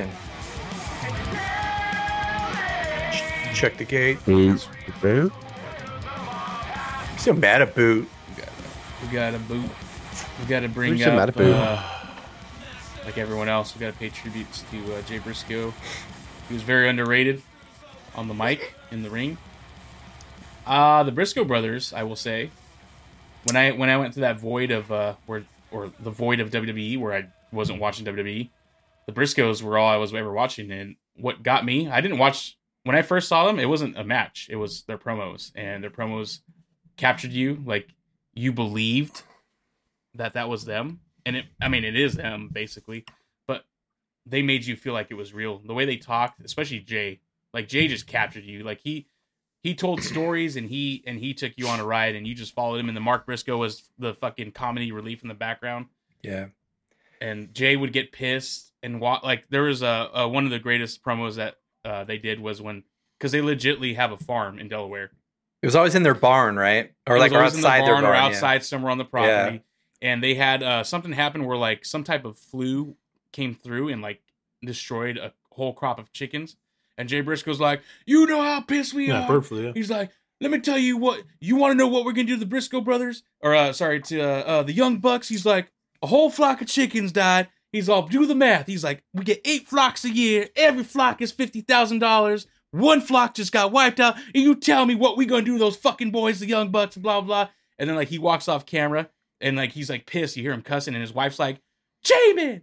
action. Check the gate. Boot. Boot. So mad at boot. We got to boot. We got to bring Who's so mad up, at Boot? uh, like everyone else, we got to pay tributes to uh, Jay Briscoe. He was very underrated on the mic in the ring. Uh the Briscoe brothers, I will say, when I when I went through that void of uh where or the void of WWE where I wasn't watching WWE, the Briscoes were all I was ever watching. And what got me, I didn't watch when I first saw them. It wasn't a match; it was their promos, and their promos captured you. Like you believed that that was them, and it. I mean, it is them basically, but they made you feel like it was real. The way they talked, especially Jay, like Jay just captured you. Like he he told stories and he and he took you on a ride and you just followed him and the Mark Briscoe was the fucking comedy relief in the background Yeah. And Jay would get pissed and walk like there was a, a one of the greatest promos that uh, they did was when because they legitly have a farm in Delaware It was always in their barn, right? Or It like was or always in the outside their barn barn. or yeah. outside somewhere on the property and they had uh, something happen where like some type of flu came through and like destroyed a whole crop of chickens and Jay Briscoe's like you know how pissed we Yeah, are bird flu. Yeah. He's like, let me tell you what you want to know what we're gonna do to the Briscoe brothers, or uh, sorry, to uh, uh, the Young Bucks. He's like, a whole flock of chickens died. He's all, do the math. He's like, we get eight flocks a year. Every flock is fifty thousand dollars. One flock just got wiped out, and you tell me what we gonna do to those fucking boys, the Young Bucks, blah blah. And then like he walks off camera, and like he's like pissed. You hear him cussing, and his wife's like, Jamin.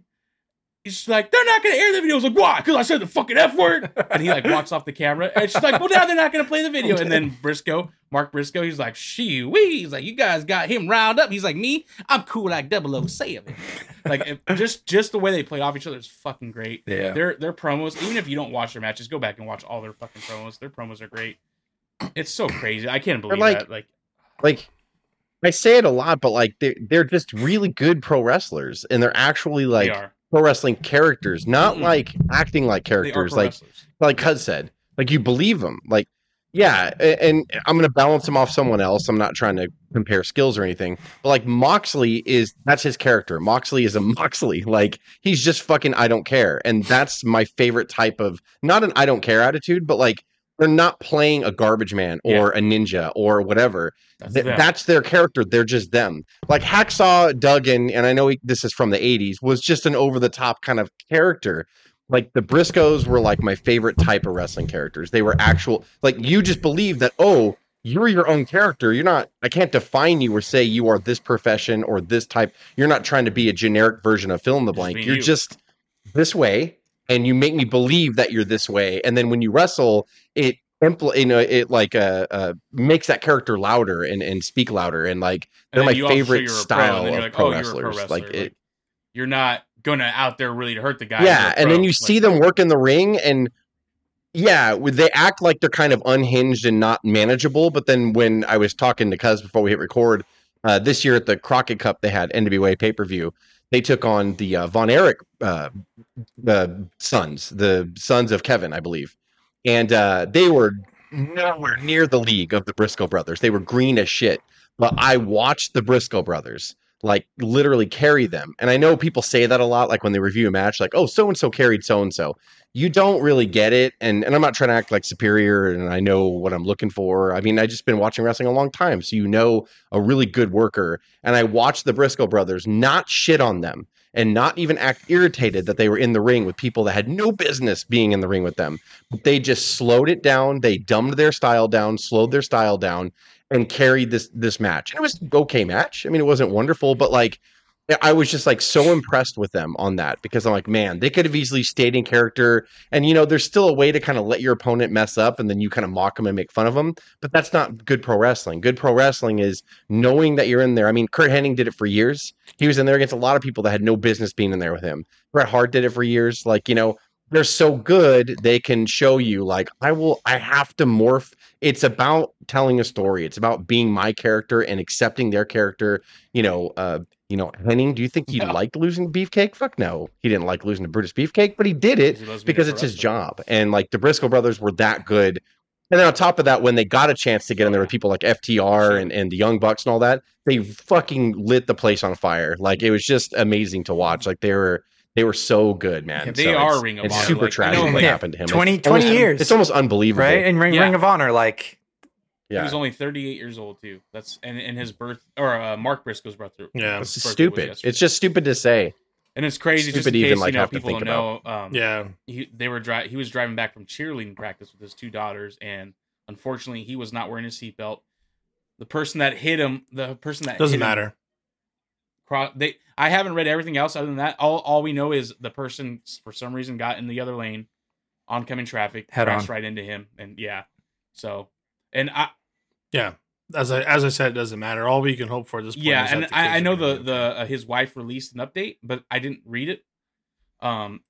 He's like, they're not gonna air the video. I was like, why? Because I said the fucking F word. And he like walks off the camera. And she's like, well, now they're not gonna play the video. And then Briscoe, Mark Briscoe, he's like, shee wee. He's like, you guys got him riled up. He's like, me, I'm cool like 007. Like it- just just the way they play off each other is fucking great. Yeah. Their their promos, even if you don't watch their matches, go back and watch all their fucking promos. Their promos are great. It's so crazy. I can't believe like- that. Like like I say it a lot, but like they're they're just really good pro wrestlers, and they're actually like they are. Pro wrestling characters, not Mm-mm. like acting like characters. Like wrestlers. like Cuz said, like you believe them. Like yeah, a- and I'm gonna balance him off someone else. I'm not trying to compare skills or anything, but like Moxley is that's his character. Moxley is a Moxley. Like he's just fucking I don't care, and that's my favorite type of not an I don't care attitude, but like they're not playing a garbage man or a ninja or whatever. That's Th- that's their character. They're just them. Like Hacksaw Duggan, and I know he, this is from the 80s, was just an over the top kind of character. Like the Briscoes were like my favorite type of wrestling characters. They were actual, like you just believe that, oh, you're your own character. You're not, I can't define you or say you are this profession or this type. You're not trying to be a generic version of fill in the blank. You're you. just this way, and you make me believe that you're this way. And then when you wrestle, it impl- you know it like uh, uh makes that character louder and and speak louder and like they're then my you also show favorite pro, style of like, pro oh, wrestlers. pro wrestler. Like it, you're not gonna out there really to hurt the guy. yeah, and then you Like, see them work in the ring and. Yeah, they act like they're kind of unhinged and not manageable. But then when I was talking to Cuz before we hit record, uh, this year at the Crockett Cup, they had NWA pay per view. They took on the uh, Von Erich uh, the sons, the sons of Kevin, I believe, and uh, they were nowhere near the league of the Briscoe brothers. They were green as shit. But I watched the Briscoe brothers like literally carry them. And I know people say that a lot, like when they review a match, like, oh, so and so carried so and so. You don't really get it. And and I'm not trying to act like superior and I know what I'm looking for. I mean, I just been watching wrestling a long time. So you know a really good worker. And I watched the Briscoe brothers not shit on them and not even act irritated that they were in the ring with people that had no business being in the ring with them. But they just slowed it down. They dumbed their style down, slowed their style down, and carried this this match. And it was okay match. I mean, it wasn't wonderful, but like I was just like so impressed with them on that because I'm like, man, they could have easily stayed in character. And you know, there's still a way to kind of let your opponent mess up and then you kind of mock them and make fun of them. But that's not good pro wrestling. Good pro wrestling is knowing that you're in there. I mean, Curt Hennig did it for years. He was in there against a lot of people that had no business being in there with him. Bret Hart did it for years. Like, you know, they're so good they can show you like I will I have to morph. It's about telling a story. It's about being my character and accepting their character. You know, uh, you know, Hennig, do you think he No. liked losing Beefcake? Fuck no. He didn't like losing to Brutus Beefcake, but he did it He because it's his job. And like the Briscoe brothers were that good. And then on top of that, when they got a chance to get in there with people like FTR and, and the Young Bucks and all that, they fucking lit the place on fire. Like it was just amazing to watch. Like they were They were so good, man. Yeah, they So are it's- Ring of Honor. It's super Like, tragic know, what like, happened to him. 20 20 almost- years. It's almost unbelievable, right? And Ring, Yeah. Ring of Honor, like Yeah, He was only 38 years old too. That's and, and his birth or uh, Mark Briscoe's birthday. Yeah. it's stupid. It's just stupid to say. and it's crazy. just stupid in case even, like, you know people don't know. Um, Yeah. he they were dri- he was driving back from cheerleading practice with his two daughters, and unfortunately, he was not wearing his seatbelt. The person that hit him, the person that Doesn't hit him matter. cro- they I haven't read everything else other than that. All all we know is the person for some reason got in the other lane, oncoming traffic, Head crashed on. right into him, and yeah. So, and I Yeah. As I as I said, it doesn't matter. All we can hope for at this point. yeah, and I, I know the the uh, his wife released an update, but I didn't read it. Um,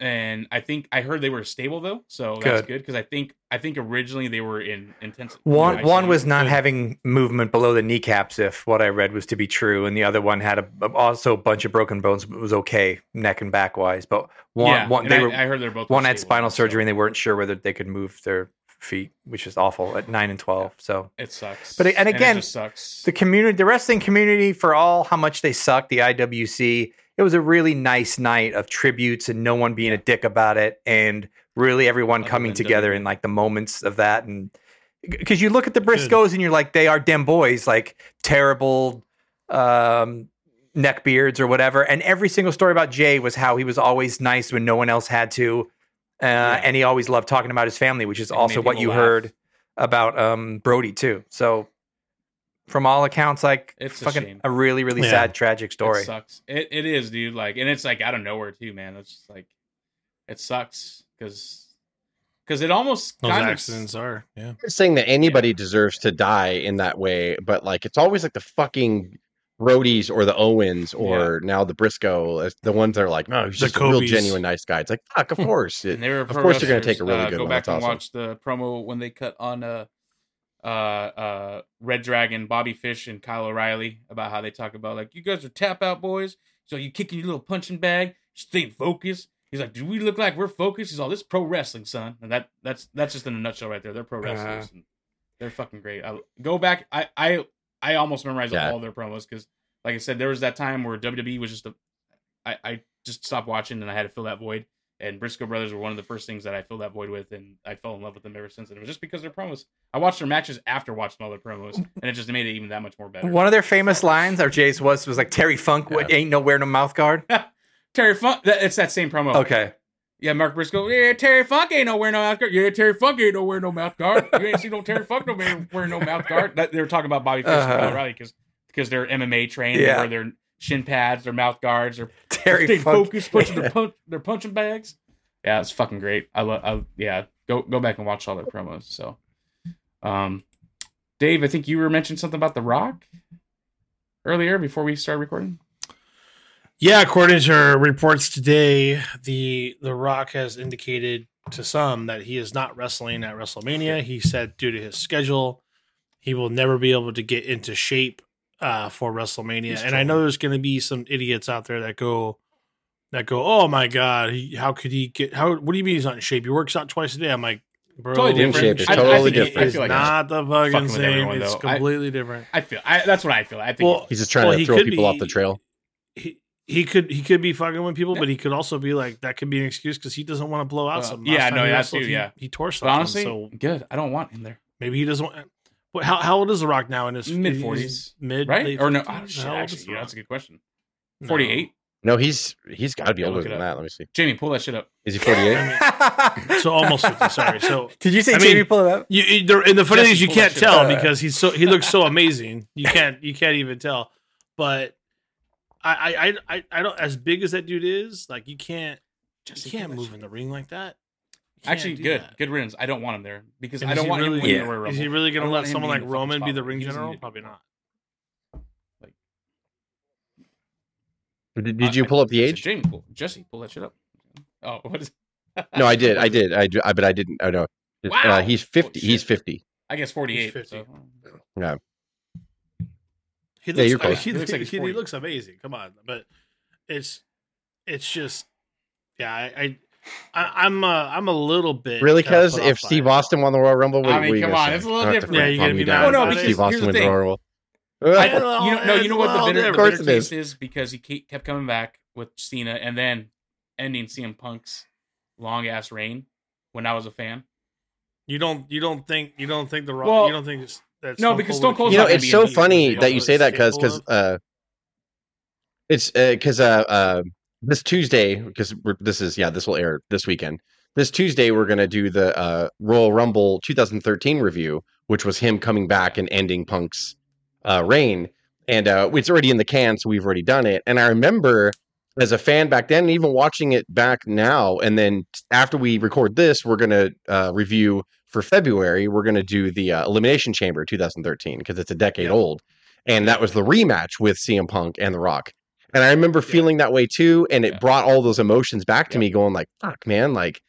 and I think I heard they were stable though, so that's Good. good because I think I think originally they were in intense. one ICU. one was not Good. having movement below the kneecaps, if what I read was to be true, and the other one had a, also a bunch of broken bones, but was okay neck and back wise. But one yeah, one they I, were I heard they're both one had spinal so surgery, and they weren't sure whether they could move their feet, which is awful at nine and twelve. So It sucks, But- and again, just sucks. the community, the wrestling community, for all how much they suck, the IWC, it was a really nice night of tributes and no one being a dick about it, and really everyone Other coming together WWE. in like the moments of that, and because you look at the Briscoes and you're like, they are dem boys, like terrible um, neckbeards or whatever, and every single story about Jay was how he was always nice when no one else had to. Uh, And he always loved talking about his family, which is And also what you laugh. heard about um, Brodie too. So, from all accounts, like It's a fucking shame. a, really, really Yeah. sad, tragic story. It sucks. It it is, dude. Like, and it's like out of nowhere too, man. It's just like it sucks because because it almost those kind accidents are. Yeah. I'm saying that anybody deserves to die in that way, but like it's always like the fucking Brodies or the Owens or now the Briscoe, the ones that are like, no, he's The just a real genuine nice guy. It's like, fuck, of course. of. It, And they were of course you're going to take a really Uh, good Go one. back That's and awesome. watch the promo when they cut on uh uh uh Red Dragon, Bobby Fish, and Kyle O'Reilly about how they talk about like you guys are tap out boys, so you kicking your little punching bag, stay focused. He's like, do we look like we're focused? He's all this pro wrestling, son, and that that's that's just in a nutshell right there. They're pro wrestlers. Uh-huh. and they're fucking great. I, go back. I I I almost memorized Yeah. all their promos because, like I said, there was that time where WWE was just a. I I just stopped watching and I had to fill that void. And Briscoe Brothers were one of the first things that I filled that void with, and I fell in love with them ever since. And it was just because of their promos. I watched their matches after watching all their promos, and it just made it even that much more better. One of their famous lines, or Jay's was, was like Terry Funk Yeah. ain't nowhere no mouth guard. Terry Funk, that, it's that same promo. Okay, Yeah, Mark Briscoe. Yeah, Terry Funk ain't no wear no mouth guard. Yeah, Terry Funk ain't no wear no mouth guard. You ain't seen no Terry Funk no wear, wear no mouth guard. That, they were talking about Bobby Fish Uh-huh. and O'Reilly because because they're MMA trained. Yeah. They wear their shin pads, their mouth guards, their Terry stay Funk. focused, punching their punch, their punching bags. Yeah, it's fucking great. I love. I, yeah, go go back and watch all their promos. So, um, Dave, I think you were mentioning something about The Rock earlier before we started recording. Yeah, according to reports today, the The Rock has indicated to some that he is not wrestling at WrestleMania. He said due to his schedule, he will never be able to get into shape uh, for WrestleMania. He's and I know there's going to be some idiots out there that go that go, "Oh my god, he, how could he get? How? What do you mean he's not in shape? He works out twice a day." I'm like, bro, Totally different. shape is I- I totally think different. I feel like not the fucking fucking same. everyone, It's though. I- completely different. I feel. I, that's what I feel. I think. Well, He's just trying Well, to throw could people off the trail. he he could he could be fucking with people, Yeah. but he could also be like that could be an excuse because he doesn't want to blow out Uh, something. yeah, Last time no, he that's wrestled, too, he- yeah. he tore but something. honestly, so good. I don't want him there. maybe he doesn't want. What, how how old is the Rock now? In his Mid 40s, mid Right late or no? Oh, shit, How old is actually, yeah, that's a good question. Forty-eight. No, he's he's got to be Yeah, older than up. that. Let me see. Jamie, pull that shit up. Is he 48? So almost fifty. Sorry. So Did you say I mean, Jamie pull it up? you, you there- and the funny Jesse, thing is you can't tell up. because he's so he looks so amazing. You can't you can't even tell. But I I I- I I don't as big as that dude is like you can't Jesse, you can't move in the ring like that. Actually, good, that. good riddance. I don't want him there because And I don't want really, him winning Yeah. the Royal Rumble. Is he really going to let someone like Roman be the ring general? Probably do not. Did, did you pull up the age? Jamie, pull, Jesse, pull that shit up. Oh, what is? No, I did. I did. I, do- I but I didn't. I know. Wow. Uh, he's 50. Oh, he's 50. I guess forty-eight. He's 50. so- He Yeah, looks, you're I close. he, He looks like he- he looks amazing. Come on, but it's it's just yeah. I, I, I I'm uh, I'm a little bit Really? Because if off by Steve it. Austin won the Royal Rumble, what, I what mean, are you come on, it's a little I don't have to different. Yeah, you're gonna be down. mad Oh, no, because Steve Austin here's the wins the. Royal Rumble. I, you know, no, you know what the yeah, bitter, of course bitter it case is. is because he kept coming back with Cena, and then ending CM Punk's long ass reign when I was a fan. You don't you don't think you don't think the Rock Well, you don't think it's that no, because Stone Cold. You know, it's be so funny that you say that, cuz because uh, it's because uh, uh, this Tuesday because this is yeah this will air this weekend. This Tuesday we're gonna do the uh, Royal Rumble 2013 review, which was him coming back and ending Punk's uh, reign, and uh, it's already in the can, so we've already done it. And I remember as a fan back then, and even watching it back now, and then after we record this, we're gonna uh, review for February. We're gonna do the uh, Elimination Chamber 2013 because it's a decade Yeah. old, and that was the rematch with CM Punk and The Rock. And I remember Yeah. feeling that way too, and it Yeah. brought all those emotions back to Yep. me, going like, "Fuck, man! Like,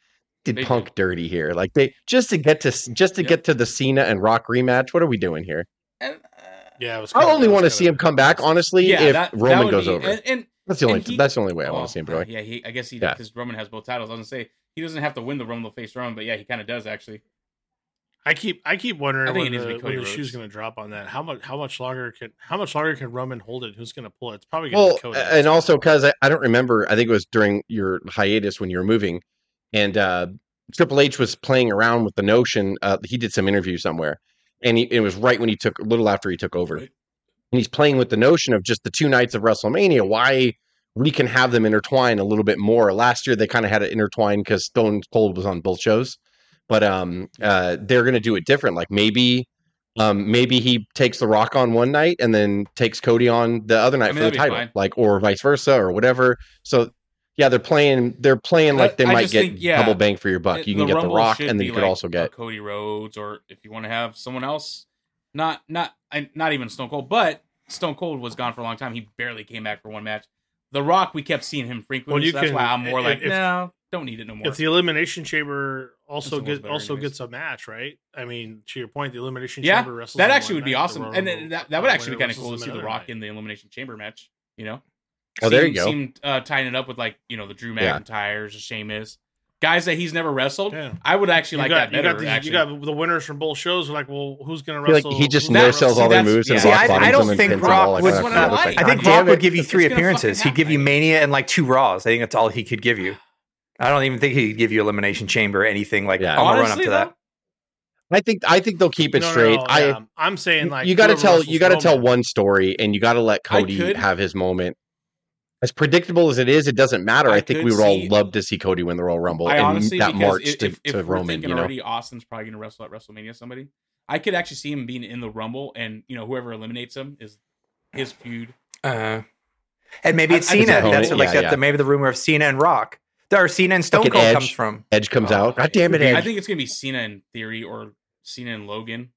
did They Punk did. dirty here? Like, they just to get to just to Yep. get to the Cena and Rock rematch. What are we doing here? And, uh, Yeah, it was I kinda- only want to see him come back, honestly, yeah, if that, that Roman would goes be- over. And, and that's the only. he- that's the only way I want to see him go. Yeah, he, I guess he Yeah. because Roman has both titles. I was gonna say he doesn't have to win the Rumble to face Roman, but yeah, he kind of does actually. I keep I keep wondering I think when it the, when the shoe's going to drop on that. How much how much longer can how much longer can Roman hold it? Who's going to pull it? It's probably going to Well, be Cody. and also because I, I don't remember, I think it was during your hiatus when you were moving, and uh, Triple H was playing around with the notion. Uh, he did some interview somewhere, and he, it was right when he took a little after he took over, Right. and he's playing with the notion of just the two nights of WrestleMania. Why we can have them intertwine a little bit more. Last year they kind of had it intertwined because Stone Cold was on both shows, but um, uh, they're going to do it different. Like maybe. Um, maybe he takes The Rock on one night and then takes Cody on the other night I mean, for the title, fine. like or vice versa or whatever. So yeah, they're playing. They're playing like they I might get think, yeah, double bang for your buck. It- You can get The Rock, and then you could like also get Cody Rhodes, or if you want to have someone else, not not I- not even Stone Cold, but Stone Cold was gone for a long time. He barely came back for one match. The Rock, we kept seeing him frequently. Well, you so that's can- why I'm more if- like, if- no, don't need it no more. if the elimination chamber also Someone's gets also anyways. gets a match, right? I mean, to your point, the elimination Yeah, chamber wrestles that actually would be awesome, and then that, that would actually be kind of cool to see The Rock night. in the elimination chamber match. You know, Oh, there you Seem- go. Seem uh, tying it up with like you know the Drew Yeah. McIntyres, the Sheamus, guys that he's never wrestled. Yeah. I would actually You like got, that you got, these, actually. you got the winners from both shows. Like, well, who's going to I feel like wrestle? he just who's no sells all their that's- moves and. See, rock I, I don't think pins Rock would. I "Oh, like. like, I think damn Rock would give you three appearances. He'd give you. Mania and like two Raws. I think that's all he could give you. I don't even think he'd give you Elimination Chamber or anything like Yeah. on the run up Honestly, to that. I think I think they'll keep it No, no, straight. no, I yeah. I'm saying like you got to tell you got to tell one story, and you got to let Cody have his moment. As predictable as it is, it doesn't matter. I, I think we would all see- love to see Cody win the Royal Rumble I and honestly that because march if, to, if, if to we're Roman. thinking You know, already, Austin's probably going to wrestle at WrestleMania. Somebody, I could actually see him being in the Rumble, and you know whoever eliminates him is his feud. Uh, and maybe it's I think Cena. so. That's what, like Yeah, that. yeah. The, maybe the rumor of Cena and Rock. Or Cena and Stone Fucking Cold Edge. comes from. Edge comes Oh, out. God damn it, Edge. I Edge! think it's going to be Cena in theory, or Cena and Logan.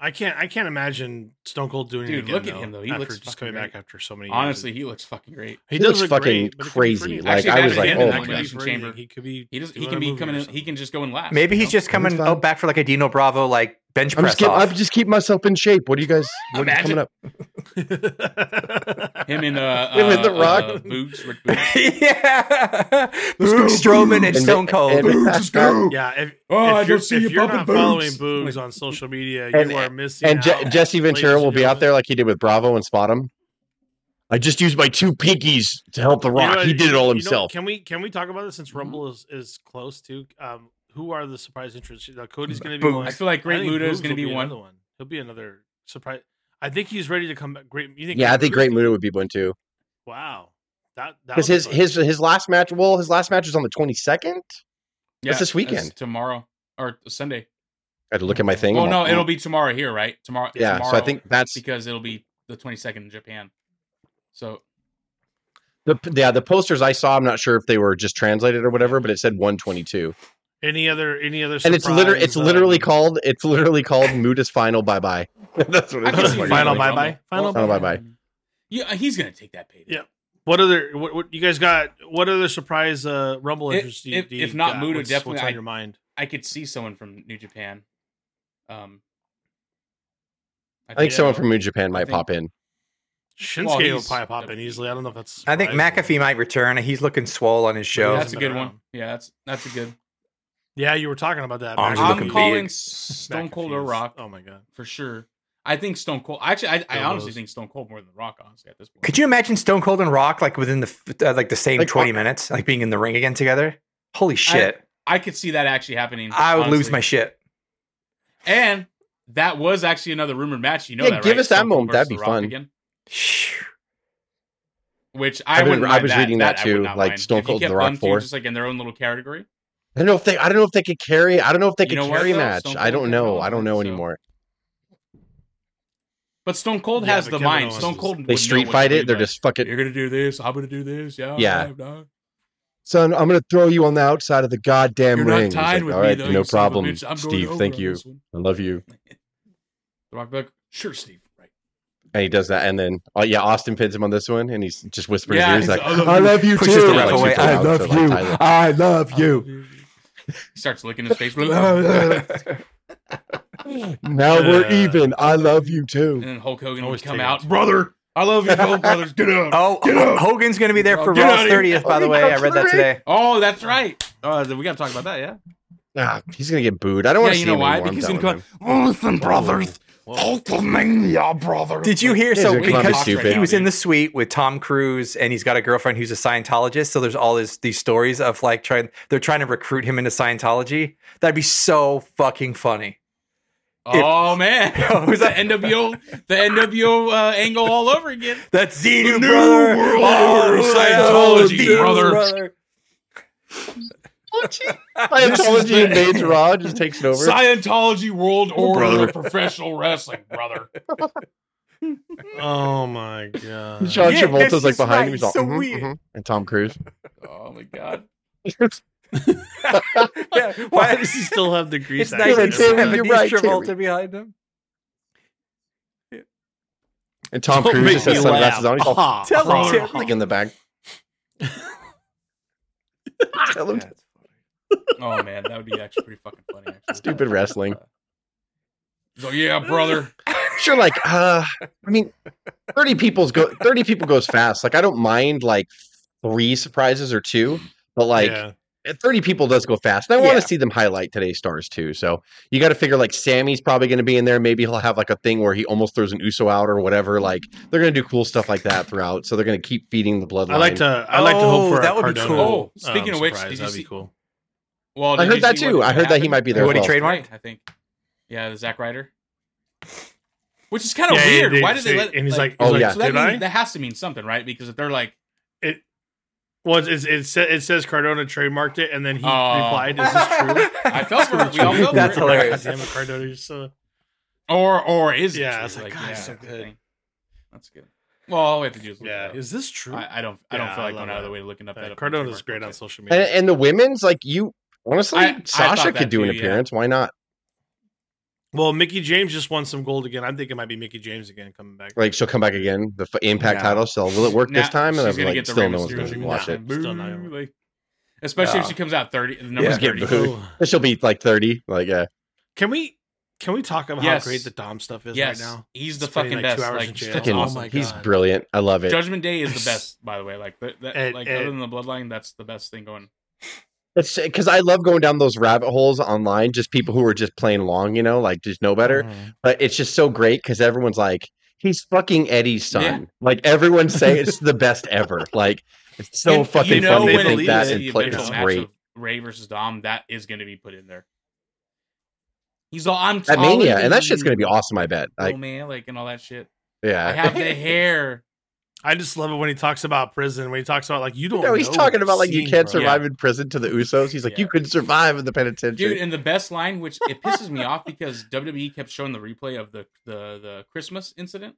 I can't. I can't imagine Stone Cold doing Dude, it again. look at though, him, though. He after looks just fucking coming back great. after so many. years. Honestly, he looks fucking great. he, He does looks look fucking great, but it could be crazy. pretty- Like, Actually, I was imagine like, him oh in my god. Elimination He Chamber. He could be. He does. He doing can a be movie coming. or In, something. he can just go in last. Maybe you he's know? just coming That's fine. back for like a Dino Bravo like bench I'm press just, keep, off. I'm just keep myself in shape. What do you guys? What are coming Imagine. up? him in uh, Him and uh, The Rock. uh, boots, Rick Boogs. yeah, Boog Strowman and And- Stone Cold. and- yeah. If, Oh, I if you're, don't see if you you're pumping not following boobs. Boogs on social media, And- you are missing. And Je- Jesse Ventura will be out there like he did with Bravo and Spot him. I just used my two pinkies to help The You Rock. know, he did it all you know, himself. can we can we talk about this since Rumble is, is close to? Um, who are the surprise entrants? Uh, Cody's going to be Boogs. one. I feel like Great I Muta is going to will be one. another one. He'll be another surprise. I think he's ready to come back. Great. You think? yeah, I think Great Muta's Muta would be one too. Wow. That that Because would be his fun. his his last match, well, his last match is on the twenty second. Yeah, this weekend? that's tomorrow or Sunday. I had to look at my thing. Oh no, it'll be tomorrow here, right? Tomorrow. yeah. tomorrow So I think that's because it'll be the 22nd in Japan. So the yeah the posters I saw. I'm not sure if they were just translated or whatever, but it said one twenty two, any other any other. and it's literally it's literally um, called it's literally called Muta's final bye bye. that's what it's it can is. see Final Final bye-bye? Final Final bye-bye. Yeah, he's gonna take that payday. Yeah. What other what, what you guys got? What other surprise uh, Rumble If- entries? do if- do you if not got? Muta, what's, definitely what's on I- your mind. I could see someone from New Japan. Um, I think yeah. someone from New Japan might think- pop in. Shinsuke Well, will probably pop in easily. I don't know if that's. I think. McAfee might return. He's looking swole on his show. that's a good one. Yeah, that's that's a good. Yeah, you were talking about that. Arms I'm calling. Stone Cold or Rock Oh my god. for sure. I think Stone Cold. Actually, I, I honestly think Stone Cold more than Rock. Honestly, at this point. Could you imagine Stone Cold and Rock like within the uh, like the same Like, twenty uh, minutes, like being in the ring again together? Holy shit! I could see that actually happening. I, would lose my shit. And that was actually another rumored match. You know Yeah, that, give right? us that Stone Cold moment. That'd be fun. Again, which I I've been- wouldn't I was that. reading that I would too, like mind. Stone If Cold and The Rock 4. just like in their own little category. I don't know if they. I don't know if they could carry. I don't know if they You could know what, carry match. Stone I don't know. I don't know so- anymore. But Stone Cold Yeah, has the Kevin mind. Owens Stone is- Cold. They street fight it. They're like, just fucking. You're gonna do this. I'm gonna do this. Yeah. Yeah. no, no. Son, I'm gonna throw you on the outside of the goddamn You're ring. not tied like, with All me right, though. no you son of a problem, bitch. I'm going Steve. Thank you. I love you. The Rock be sure, Steve. Right. And he does that, and then oh yeah, Austin pins him on this one, and he's just whispering Yeah, in his ear. he's He's like, like, "I love "I you." love you too." the Like, ref super away. loud, I love you. I love He starts licking his face. and Now we're even. I love you too. And then Hulk Hogan Always come out, brother. I love you, both brothers. Get out. Oh, Get out. Hogan's going to be there for Get Raw's out of here. 30th, by the way. I read that today. Oh, that's right. Uh, we got to talk about that. Yeah. Ah, he's gonna get booed. I don't Yeah, want to see know him why? anymore. I'm Because done he's with going, him. oh, listen, brothers. Hulkamania, brother. Did you hear? Yeah, So he's gonna come out because stupid. he was in the suite with Tom Cruise, and he's got a girlfriend who's a Scientologist. So there's all this these stories of like trying they're trying to recruit him into Scientology. That'd be so fucking funny. Oh man, Oh, was is that NWO? The NWO uh, angle all over again. That's Xenu, The new brother. world Oh, oh, Scientology, Xenu, brother. Scientology invades Raw, just takes it over. Scientology World Order brother. of Professional Wrestling, brother. Oh my god. John Yeah, Travolta's like behind right. him. He's all, So "Mhm, weird." mhm," and Tom Cruise. Oh my god. yeah, Why does he still have the grease? It's accent? Timmy, 1970s you're right, Travolta Timmy. behind him. And Tom Don't Cruise make just has me sunglasses laugh. on. He's all Tell him, Tim. like in the back. Tell him Oh man, that would be actually pretty fucking funny. Actually. Stupid wrestling. So yeah, brother. sure like uh i mean 30 people's go 30 people goes fast like i don't mind like three surprises or two but like yeah. 30 people does go fast and i want to see them highlight today's stars too so you got to figure like sammy's probably going to be in there maybe he'll have like a thing where he almost throws an uso out or whatever like they're going to do cool stuff like that throughout so they're going to keep feeding the bloodline I like to. I like to hope Oh, for a that would be cool. Oh, speaking um, of which, surprise. did you see- cool. Well, I heard that too. I heard that he might be there. What he as well. trademarked? Right, I think. Yeah, the Zack Ryder. Which is kind of Yeah, weird. they- Why did they they- let? and he's like- Oh, he's yeah. So that, did I? means, that has to mean something, right? Because if they're like, It well, it's, it, sa- it says Cardona trademarked it, and then he Oh. replied, "Is this true?" I felt for we all felt That's for it. hilarious. God damn it, Cardona, you're so. Or or is it Yeah, true? it's like, God, so that's good. thing. That's good. Well, all we have to do is look Yeah, it up. is this true? I, I don't. I don't Yeah, feel I like going out of the way looking up that. Uh, up Cardona's great on website. social and, media. and the women's like you honestly I- I sasha thought could that do an too, yeah. appearance why not well, Mickie James just won some gold again. I'm thinking it might be Mickie James again coming back. like she'll come back again the f- impact Yeah. title so will it work this time and i'm like get still no one's gonna thing. watch it Still not gonna- Like, Especially if she comes out thirty. The number Yeah. Just thirty. booed. Oh. she'll be like 30 like yeah Can we can we talk about Yes. how great the Dom stuff is Yes, right now? he's the fucking like, two best. hours Like, in Fucking- Oh awesome. my he's brilliant i love it Judgment Day is the best, by the way. Like, that, that, And- like and- other than the Bloodline, that's the best thing going. It's because i love going down those rabbit holes online just people who are just playing along you know like just know better Mhm. but it's just so great because everyone's like he's fucking eddie's son Yeah. like everyone say it's the best ever like it's so And fucking you know funny to when think it that is the and play eventual it's great Rey versus Dom, that is going to be put in there. He's all I'm at taller mania and that shit's you, gonna be awesome i bet oh like man, like and all that shit. yeah I have the hair. I just love it when he talks about prison. When he talks about like you don't. No, he's know talking about like you can't bro. survive in prison to the Usos. He's like, Yeah. you could survive in the penitentiary. Dude, and the best line, which it pisses me off because WWE kept showing the replay of the the the Christmas incident.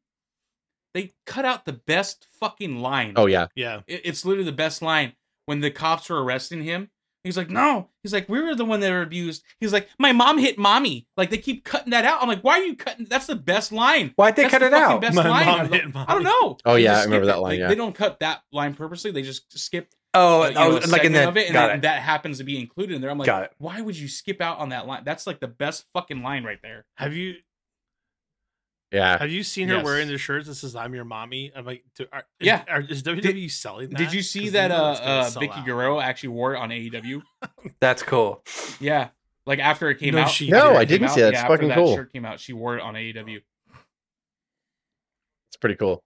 They cut out the best fucking line. oh yeah, Yeah, It- it's literally the best line when the cops were arresting him. He's like, no. He's like, we were the one that were abused. He's like, my mom hit mommy. Like they keep cutting that out. I'm like, why are you cutting? That's the best line. Why'd they That's cut the it fucking out? Best My line. mom I, hit don't, mommy. I don't know. Oh, yeah, I remember that line, Like, yeah. They don't cut that line purposely. They just skip Oh, uh, you oh know, like in segment the of it, and got then it. that happens to be included in there. I'm like, Got it. why would you skip out on that line? That's like the best fucking line right there. have you yeah. have you seen her Yes. wearing the shirts that says "I'm your mommy"? I'm like, do, are, is, Yeah. are, is WWE selling that? Did you see that know uh, uh Vickie out. Guerrero actually wore it on AEW? That's cool. Yeah, like after it came No, out. she No, it I didn't out- see that. Yeah, It's after fucking that cool. shirt came out, she wore it on AEW. It's pretty cool.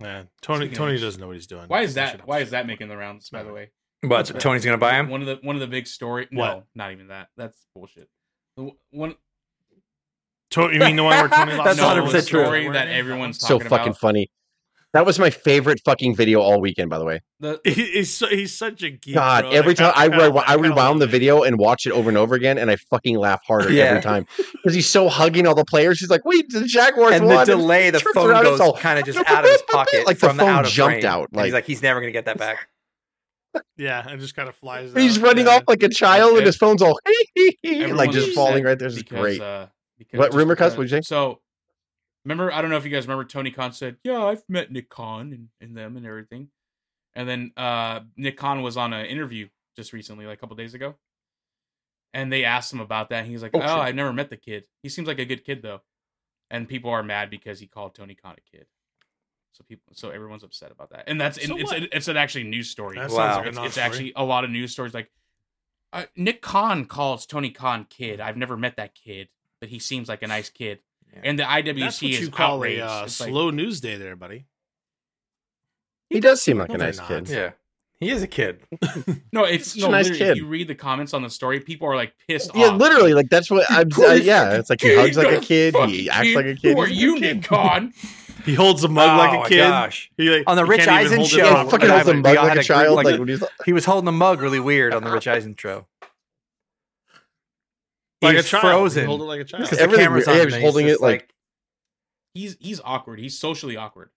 Man, Tony Speaking Tony doesn't know what he's doing. Why is that? Why is that making the rounds? By the way, but Tony's gonna buy him? One of the one of the big story. No, What? not even that. That's bullshit. One Tony, you mean the one where Tony lost? That's no, 100% the true. story that everyone's So talking fucking about. funny. That was my favorite fucking video all weekend, by the way. The, He- he's so, he's such a geek. God, bro. every time I, kinda- I rewound the video and watch it over and over again, and I fucking laugh harder Yeah. every time because he's so hugging all the players. He's like, "Wait, the Jaguars And won." the delay, the phone goes kind of just out of his pocket, Like the from the, phone out of jumped frame. out, And he's like- like, he's never gonna get that back. Yeah, and just kind of flies. he's out. running Yeah. off like a child, and his phone's all like just falling right there. This is because, great. Uh, Because What, rumor, Cuz? because- What'd you say? So, remember, I don't know if you guys remember. Tony Khan said, "Yeah, I've met Nick Khan and, and them and everything," and then uh, Nick Khan was on an interview just recently, like a couple days ago, and they asked him about that. And he's like, Oh, "Oh, shit. I've never met the kid. He seems like a good kid, though," and people are mad because he called Tony Khan a kid. So people, so everyone's upset about that, and that's So and it's what? a, it's an actually news story. That Wow. like It's, it's non-story. actually a lot of news stories like uh, Nick Khan calls Tony Khan kid. I've never met that kid, but he seems like a nice kid. Yeah. And the IWC That's what is you call outraged. a uh, It's like- slow news day, there, buddy. He does seem like a they're nice not. kid. Yeah, he is a kid. no, it's He's no, a nice literally, if kid. you read the comments on the story, people are like pissed off. Yeah, off. literally, like that's what I'm. Cool Uh, yeah, it's like he hugs like a kid. He acts like a kid. Who are He's a you, kid. Nick He holds a mug oh like a my kid. gosh! He, like, On the he Rich can't even Eisen hold it show. Yeah, he fucking I holds a would- mug all like had a a group, child. like- Like, when he's He was holding a mug really weird on the Rich Eisen show. Like a child. frozen. He hold it like a child. Because the Everything camera's weird. on Yeah, he's holding it like- He's he's awkward. He's socially awkward.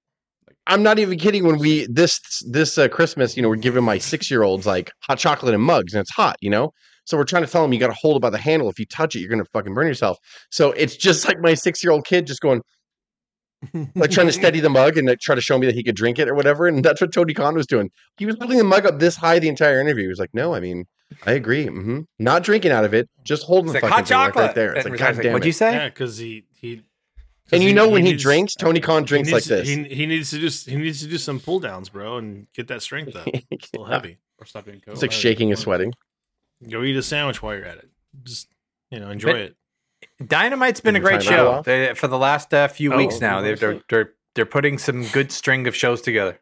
I'm not even kidding. When we this this uh, Christmas, you know, we're giving my six year olds like hot chocolate and mugs, and it's hot, you know. So we're trying to tell them you got to hold it by the handle. If you touch it, you're gonna fucking burn yourself. So it's just like my six year old kid just going like trying to steady the mug and like, try to show me that he could drink it or whatever. And that's what Tony Khan was doing. He was holding the mug up this high the entire interview. He was like, "No, I mean, I agree. hmm Not drinking out of it, just holding It's the like fucking hot thing, chocolate. right there. It's And like, Rich Eisen's God like, damn What'd it. you say? Yeah, because he he. And you know when he needs- drinks, Tony Khan drinks he like this. He, he needs to just he needs to do some pull downs, bro, and get that strength up. It's a little heavy. Or stop doing coke. It's like shaking and sweating. Go eat a sandwich while you're at it. Just you know, enjoy But- it. Dynamite's been a great show they, for the last uh, few Oh, weeks now. They're, they're they're they're putting some good string of shows together.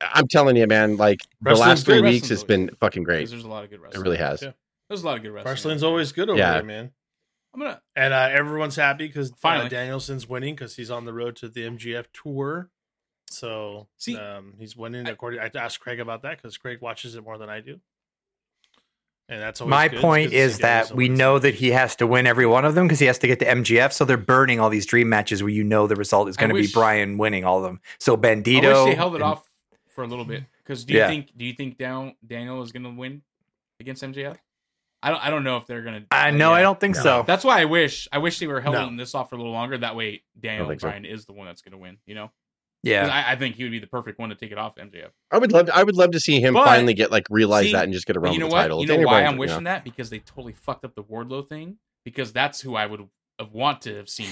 I'm telling you, man. Like the last three weeks, it's been fucking great. there's a lot of good wrestling. It really has. Yeah. There's a lot of good wrestling. Wrestling's always good over Yeah. there, man. I'm gonna And uh, everyone's happy because Finally. uh, Danielson's winning because he's on the road to the MJF tour. So See, um, he's winning. I- According, I asked Craig about that because Craig watches it more than I do. And that's always My good. Point good to see is that we know that he has to win every one of them because he has to get to MJF. So they're burning all these dream matches where you know the result is going to be Brian winning all of them. So Bandito, I Bandito. wish they held it and- off for a little bit. Because do you Yeah. think do you think down Daniel is gonna win against MJF? I don't I don't know if they're gonna. I uh, know. yeah. I don't think No. so. That's why I wish I wish they were No. holding this off for a little longer. That way, Daniel think so. Is the one that's gonna win. You know, 'Cause Yeah. I, I think he would be the perfect one to take it off MJF. I would love. I would love to see him But- finally get like realize See, that and just get a But run you know with the what? title. You know Daniel why Bryan's, I'm wishing know. that because they totally fucked up the Wardlow thing. Because that's who I would have want to have seen.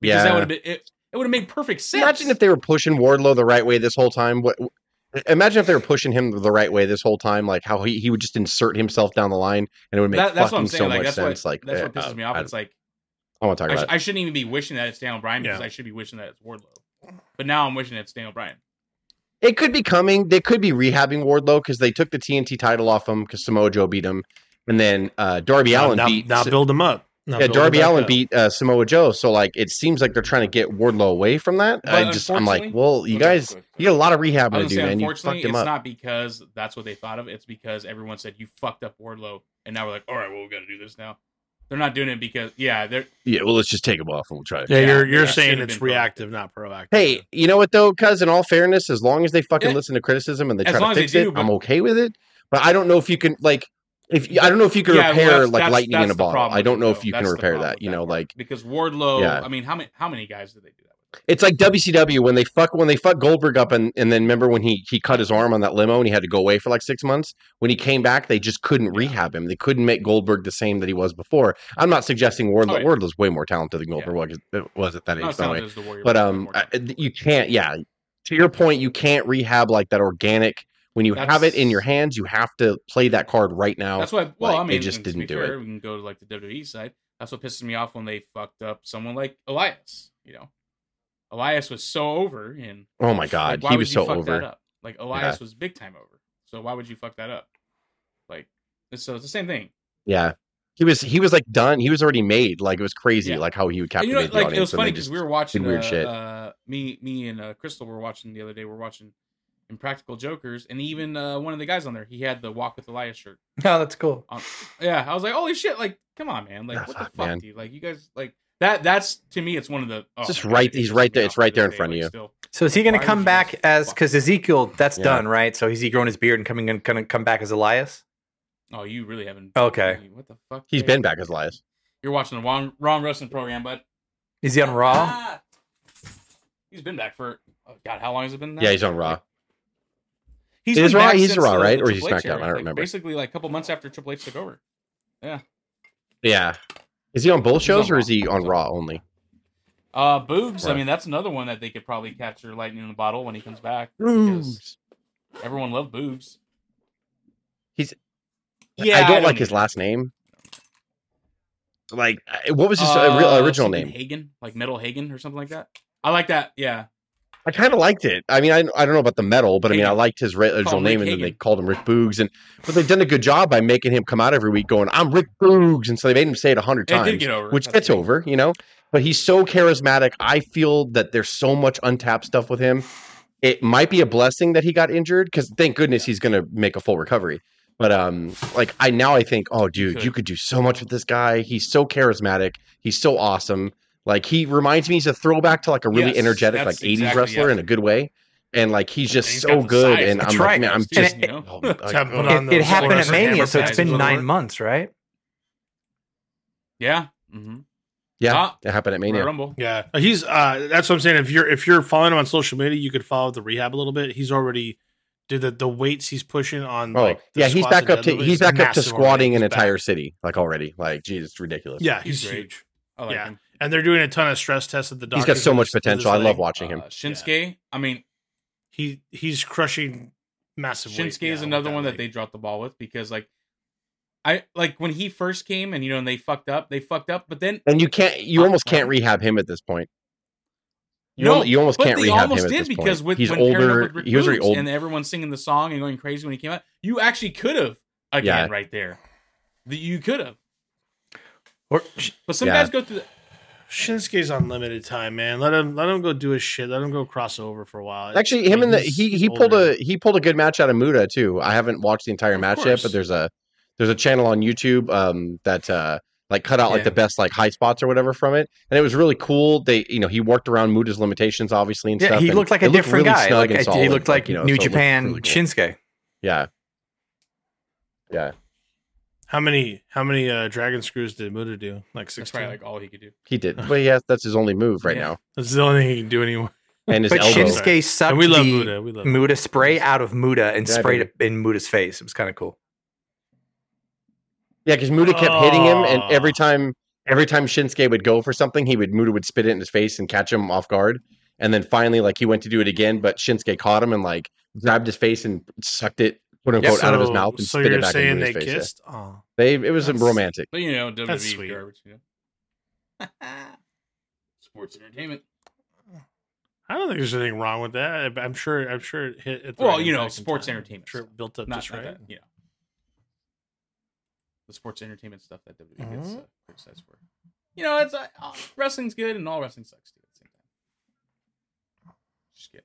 Because that would have been it. It would have made perfect sense. Imagine if they were pushing Wardlow the right way this whole time. What? Imagine if they were pushing him the right way this whole time, like how he, he would just insert himself down the line, and it would make That- that's what I'm fucking saying. so like much that's sense. what like that's uh, what pisses me off. I, it's like I want to talk I, sh- about. it. I shouldn't even be wishing that it's Daniel Bryan because Yeah. I should be wishing that it's Wardlow. But now I'm wishing it's Daniel Bryan. It could be coming. They could be rehabbing Wardlow because they took the TNT title off him because Samoa Joe beat him, and then uh, Darby now, Allin now, beat. now build him up. Now yeah, Darby Allin up. beat uh, Samoa Joe. So like, it seems like they're trying to get Wardlow away from that. I just I'm like, well, you guys, you got a lot of rehab I to was do, man. You unfortunately, fucked him it's up. not because that's what they thought of. It's because everyone said you fucked up Wardlow, and now we're like, all right, well, we got to do this now. They're not doing it because, yeah, they're Yeah, well, let's just take them off and we'll try. Yeah, Yeah, you're you're it saying should've it's been proactive. reactive, not proactive. Hey, you know what though, cuz in all fairness, as long as they fucking Yeah. listen to criticism and they As try to fix do, it, but- I'm okay with it. But I don't know if you can like if I don't know if you can Yeah, well, repair that's- like that's- lightning in a bottle. I don't it, know if though. you can That's the repair that. You know, part. like because Wardlow. Yeah. I mean, how many how many guys did they do that with? It's like WCW when they fuck when they fuck Goldberg up and, and then remember when he he cut his arm on that limo and he had to go away for like six months. When he came back, they just couldn't rehab him. They couldn't make Goldberg the same that he was before. I'm not suggesting Wardlow. Oh, yeah. Wardlow's way more talented than Goldberg Yeah. was, was at that age, by the way. as the Warrior, But um, I- you can't. Yeah, to your point, you can't rehab like that organic. When you have it in your hands, you have to play that card right now. That's why. Well, like, I they mean, just and to didn't do fair, it. We can go to like the WWE side. That's what pisses me off when they fucked up someone like Elias. You know, Elias was so over, and Oh my like, god, why he would was you so fuck over. That up? Like Elias was big time over. So why would you fuck that up? Like, so it's the same thing. Yeah. He was he was like done. He was already made. Like it was crazy, Yeah. like how he would And captivate you know, the like audience. it was funny because we were watching weird uh, shit. Uh, me, me and uh, Crystal were watching the other day. We're watching Impractical Jokers, and even uh, one of the guys on there, he had the Walk with Elias shirt. Oh, that's cool. Yeah, I was like, holy shit! Like, come on, man! Like, what the fuck, fuck, man. dude? Like, you guys like that? That's to me, it's one of the. Oh, just my God, right- he's right there- it's right there in front of you. Still. So is he going to come back as because Ezekiel that's Yeah. done right? So is he growing his beard and coming and going to come back as Elias? Oh, you really haven't. Okay. What the fuck? He's Jay? been back as Elias. You're watching the wrong wrong wrestling program, bud. Is he on Raw? Ah! He's been back for oh God. How long has it been? now? Yeah, he's on Raw. He's He is Raw? He's Raw, right? Or he's he Triple SmackDown? I don't like, remember. Basically, like a couple months after Triple H took over. Yeah. Yeah. Is he on both He's on shows or is he on Raw only? Uh, Boogs. I mean, that's another one that they could probably capture lightning in the bottle when he comes back. Because everyone loved Boogs. He's- Yeah, I don't like his last name. Like, uh, what was his Uh, original name? Hagen, like Metal Hagen or something like that. I like that. Yeah, I kind of liked it. I mean, I, I don't know about the metal, but I mean, I liked his original name, and then they called him Rick Boogs. And but they've done a good job by making him come out every week going, "I'm Rick Boogs," and so they made him say it a hundred times, get over, which gets over, you know. But he's so charismatic. I feel that there's so much untapped stuff with him. It might be a blessing that he got injured because thank goodness he's going to make a full recovery. But um, like I now I think, oh, dude, you could do so much with this guy. He's so charismatic. He's so awesome. Like he reminds me, he's a throwback to like a really Yes, energetic, like '80s exactly, wrestler yeah. in a good way. And like he's just he's so good. size. And That's I'm right. like, man, I'm Just, just you know? oh, like, it oh. It, happened at Mania, so it's been nine months, right? Yeah. Mm-hmm. yeah, Ah, it happened at Mania. Rumble. Yeah, he's uh that's what I'm saying. If you're if you're following him on social media, you could follow the rehab a little bit. He's already did the the weights he's pushing on. Oh like, the yeah, he's back up to he's back up to squatting already. an He's back. entire city like already. Like, geez, it's ridiculous. Yeah, He's he's, huge, I like Yeah. him. and they're doing a ton of stress tests at the. He's got so much potential. I love watching him. Uh, Shinsuke. I mean, He he's crushing massive. weight Shinsuke is another with one that leg. they dropped the ball with because like I like when he first came and you know and they fucked up, they fucked up, but then And you can't, you Uh, almost can't rehab him at this point. You, No, almost, you almost but can't they rehab almost him at did this because point. with he's when older. with He was already Boogs old. and everyone's singing the song and going crazy when he came out. You actually could have again Yeah. right there. The- You could have, Or but some Yeah. guys go through. The, Shinsuke's on limited time, man. Let him let him go do his shit. Let him go cross over for a while. Actually, I him mean, and the he he pulled older. a he pulled a good match out of Muta too. I haven't watched the entire Of match yet, but there's a there's a channel on YouTube um that uh like cut out like the best like high spots or whatever from it, and it was really cool. They you know he worked around Muta's limitations obviously and yeah, stuff. he and looked like a different really guy. Like and he looked like you know, New so Japan really cool. Shinsuke. Yeah, yeah, How many how many uh, dragon screws did Muta do? Like that's sixteen. probably like all he could do. he did. But yeah, that's his only move right Yeah. now, That's the only thing he can do anymore. and his But elbow. Shinsuke sucked And we love the Muta. We love Muta spray out of Muta and Yeah, sprayed it in Muta's face. It was kind of cool. Yeah, because Muta kept hitting him, and Oh. every time every time Shinsuke would go for something, he would Muta would spit it in his face and catch him off guard. And then finally, like he went to do it again, but Shinsuke caught him and like grabbed his face and sucked it, quote unquote, out of his mouth and so spit it back saying into they his face. yeah. Oh, They it was romantic. But you know, WWE That's sweet. garbage. You know? Sports entertainment. I don't think there's anything wrong with that. I'm sure. I'm sure it hit. At the Well, right you know, sports time. entertainment Sure, built up Not, just not right. that, you know, the sports entertainment stuff that WWE gets Mhm. uh, criticized for. You know, it's uh, uh, wrestling's good and all wrestling sucks too at the same time. Just kidding.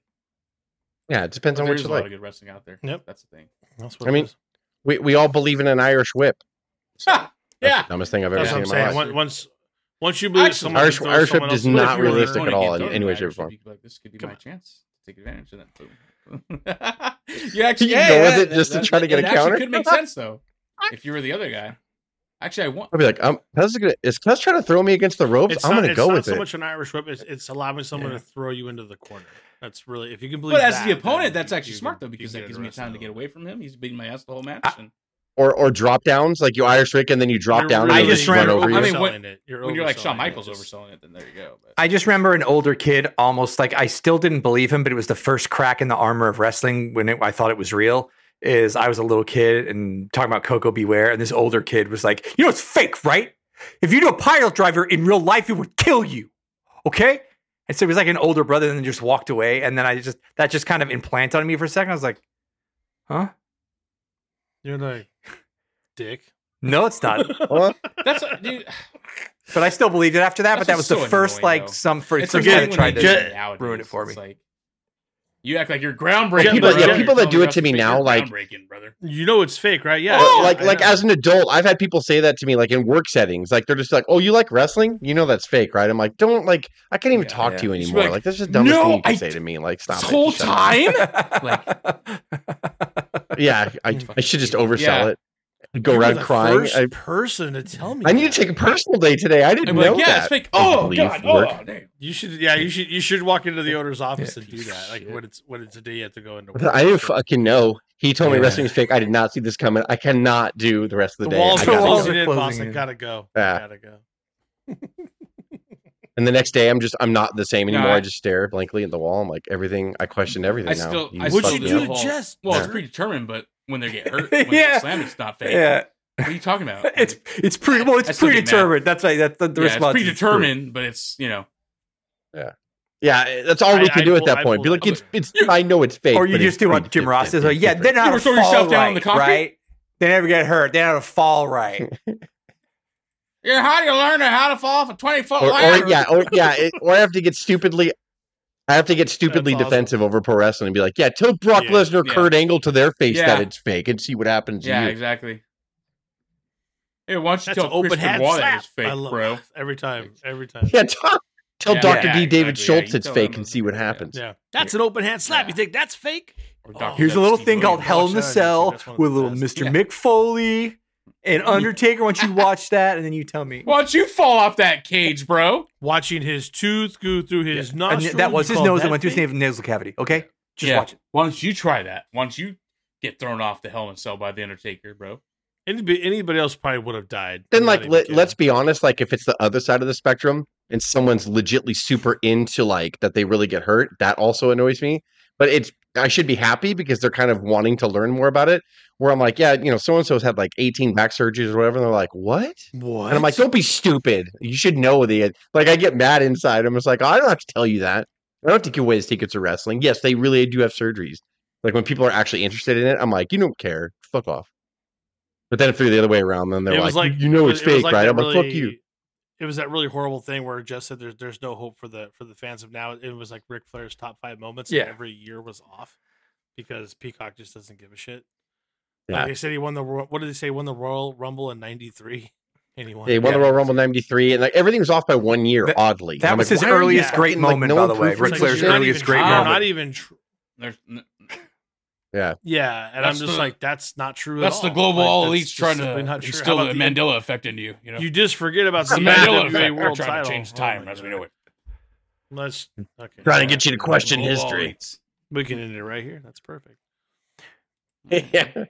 Yeah, it depends But on there what is you a lot of good wrestling out there. Yep. That's the thing. That's what I mean, is. We we all believe in an Irish whip. Ha! That's yeah. the dumbest thing I've ever That's seen in my life. Once once once you believe Actually, someone Irish- Irish whip someone does else- But not if you were realistic at all in any way, shape, or form. you could be like, this could be Come my on. chance to take advantage of that. Boom. you actually You yeah, go yeah, with it that- just to that- try to get a actually counter? Could make sense though. If you were the other guy. Actually, I want. I'll be like, um, Cuz is, gonna, is Cuz trying to throw me against the ropes? It's I'm not, gonna go not with so it. So much an Irish whip. It's, it's allowing someone Yeah. to throw you into the corner. That's really if you can believe. But as that, the opponent, that's actually you smart can- though because that gives me time to get away from him. He's beating my ass the whole match. I- and Or or drop downs, like you Irish Rick, and then you drop You're down really and I just run ran- over I mean, when- it. You're when you're like Shawn overselling it. Michaels Just- overselling it, then there you go. But I just remember an older kid almost like I still didn't believe him, but it was the first crack in the armor of wrestling when it, I thought it was real. Is I was a little kid and talking about Koko B. Ware, and this older kid was like, "You know, it's fake, right? If you do a pile driver in real life, it would kill you, okay?" And so he was like an older brother, and then just walked away. And then I just that just kind of implanted on me for a second. I was like, huh? You're like, dick. No, it's not. That's dude. but I still believed it after that. but that was what's the first annoying, like though. some for It's first like time when that tried they to do it nowadays, ruin it for it's me. Like, you act like you're groundbreaking. Yeah, people- yeah, people that do it to me now, like- groundbreaking, brother. You know it's fake, right? Yeah. Oh, like I like know. as an adult, I've had people say that to me, like in work settings. Like they're just like, "Oh, you like wrestling? You know that's fake, right?" I'm like, "Don't like, I can't even Yeah, talk yeah. to you You anymore. Like, like, that's just dumbest "No, thing you can I- say to me. Like, stop This it. whole Just shut up." time. Yeah, I, I should just oversell Yeah. it. I'd go You were around the crying. First I, person to tell me. I need that. to take a personal day today. I didn't I'm know like, yeah, that. it's fake. Oh god. Oh damn. You should, yeah, you should, you should walk into the owner's office Yeah, and do that. Like shit. when it's when it's a day you have to go into. I didn't fucking know. He told me Yeah. wrestling's fake. I did not see this coming. I cannot do the rest of The the, day. walls I The gotta walls go. are in, boss. closing I gotta go. Yeah. I gotta go. And the next day, I'm just I'm not the same No, anymore. I- I just stare blankly at the wall. I'm like everyking. I question everything I now. still, You I What'd still you do me to Jess? Well, it's predetermined, but when they get hurt, when they Yeah. get slammed, it's not fake. yeah, What are you talking about? it's it's pre well, it's still get mad. predetermined. That's right. That's the, the yeah, response. is predetermined, but it's you know. Yeah, Yeah, that's all we can I do at pull- that point. Be like, up. it's it's. I know it's fake. Or you just do what pretty Jim Ross says. Like, yeah, they're not You throw fall yourself down right, on the concrete? right? They never get hurt. They don't fall right. Yeah, how do you learn how to fall off a twenty foot or, ladder? or yeah, or yeah, it, or I have to get stupidly. I have to get stupidly awesome. defensive over pro wrestling and be like, yeah, tell Brock Yeah, Lesnar, yeah. Kurt Angle to their face Yeah. that it's fake and see what happens. to Yeah, you. exactly. Hey, why don't you That's tell open Chris hand Benoit that slap. it's fake, I love bro? every time, every time. Yeah, tell, tell Yeah, Dr. yeah, D. David exactly, Schultz you it's fake and see what fake, yeah. happens. Yeah, that's an open hand slap. Yeah. You think that's fake? Oh, Here's a little Steve thing called Williams. Hell in the Watch that on Cell YouTube. That's one of with the little best. Mr. Yeah. Mick Foley and Undertaker. Once you watch that, and then you tell me. Why don't you fall off that cage, bro? Watching his tooth go through his And nostril. that was his nose that that went through his nasal cavity. Okay, just Yeah. watch it. Why don't you try that? Why don't you get thrown off the Hell in a Cell by the Undertaker, bro? Anybody, anybody else probably would have died. Then, like, even let, let's be honest. Like, if it's the other side of the spectrum and someone's legitly super into like that, they really get hurt. That also annoys me. But it's I should be happy because they're kind of wanting to learn more about it. Where I'm like, yeah, you know, so and so's had like 18 back surgeries or whatever. And they're like, what? What? And I'm like, don't be stupid. You should know the like. I get mad inside. I'm just like, I don't have to tell you that. I don't take away his tickets to wrestling. Yes, they really do have surgeries. Like when people are actually interested in it, I'm like, you don't care. Fuck off. But then if they're the other way around, then they're like, like you know it's it fake, like right? I'm like, fuck you. It was that really horrible thing where Jess said there's there's no hope for the for the fans of now. It was like Ric Flair's top five moments. and Yeah. every year was off because Peacock just doesn't give a shit. Yeah. Like they said he won the what did they say? Won the Royal Rumble in '93. And he won. They won the Yeah. Royal Rumble '93, and like everything was off by one year. That- oddly, that was like, his why are earliest great fucking, like, moment, no by the way. improvement Ric Flair's shit? earliest great trying, moment. Not even. Tr- There's n- Yeah, yeah, and That's I'm just the- like, that's not true. that's at the global Like, all elites trying to not true. instill How the about Mandela effect into you. You know, You just forget about the the Mandela NWA effect. They're World trying title. to change Oh time my as we know it. Let's okay. trying to get you to question history. We can end it right here. That's perfect. yeah.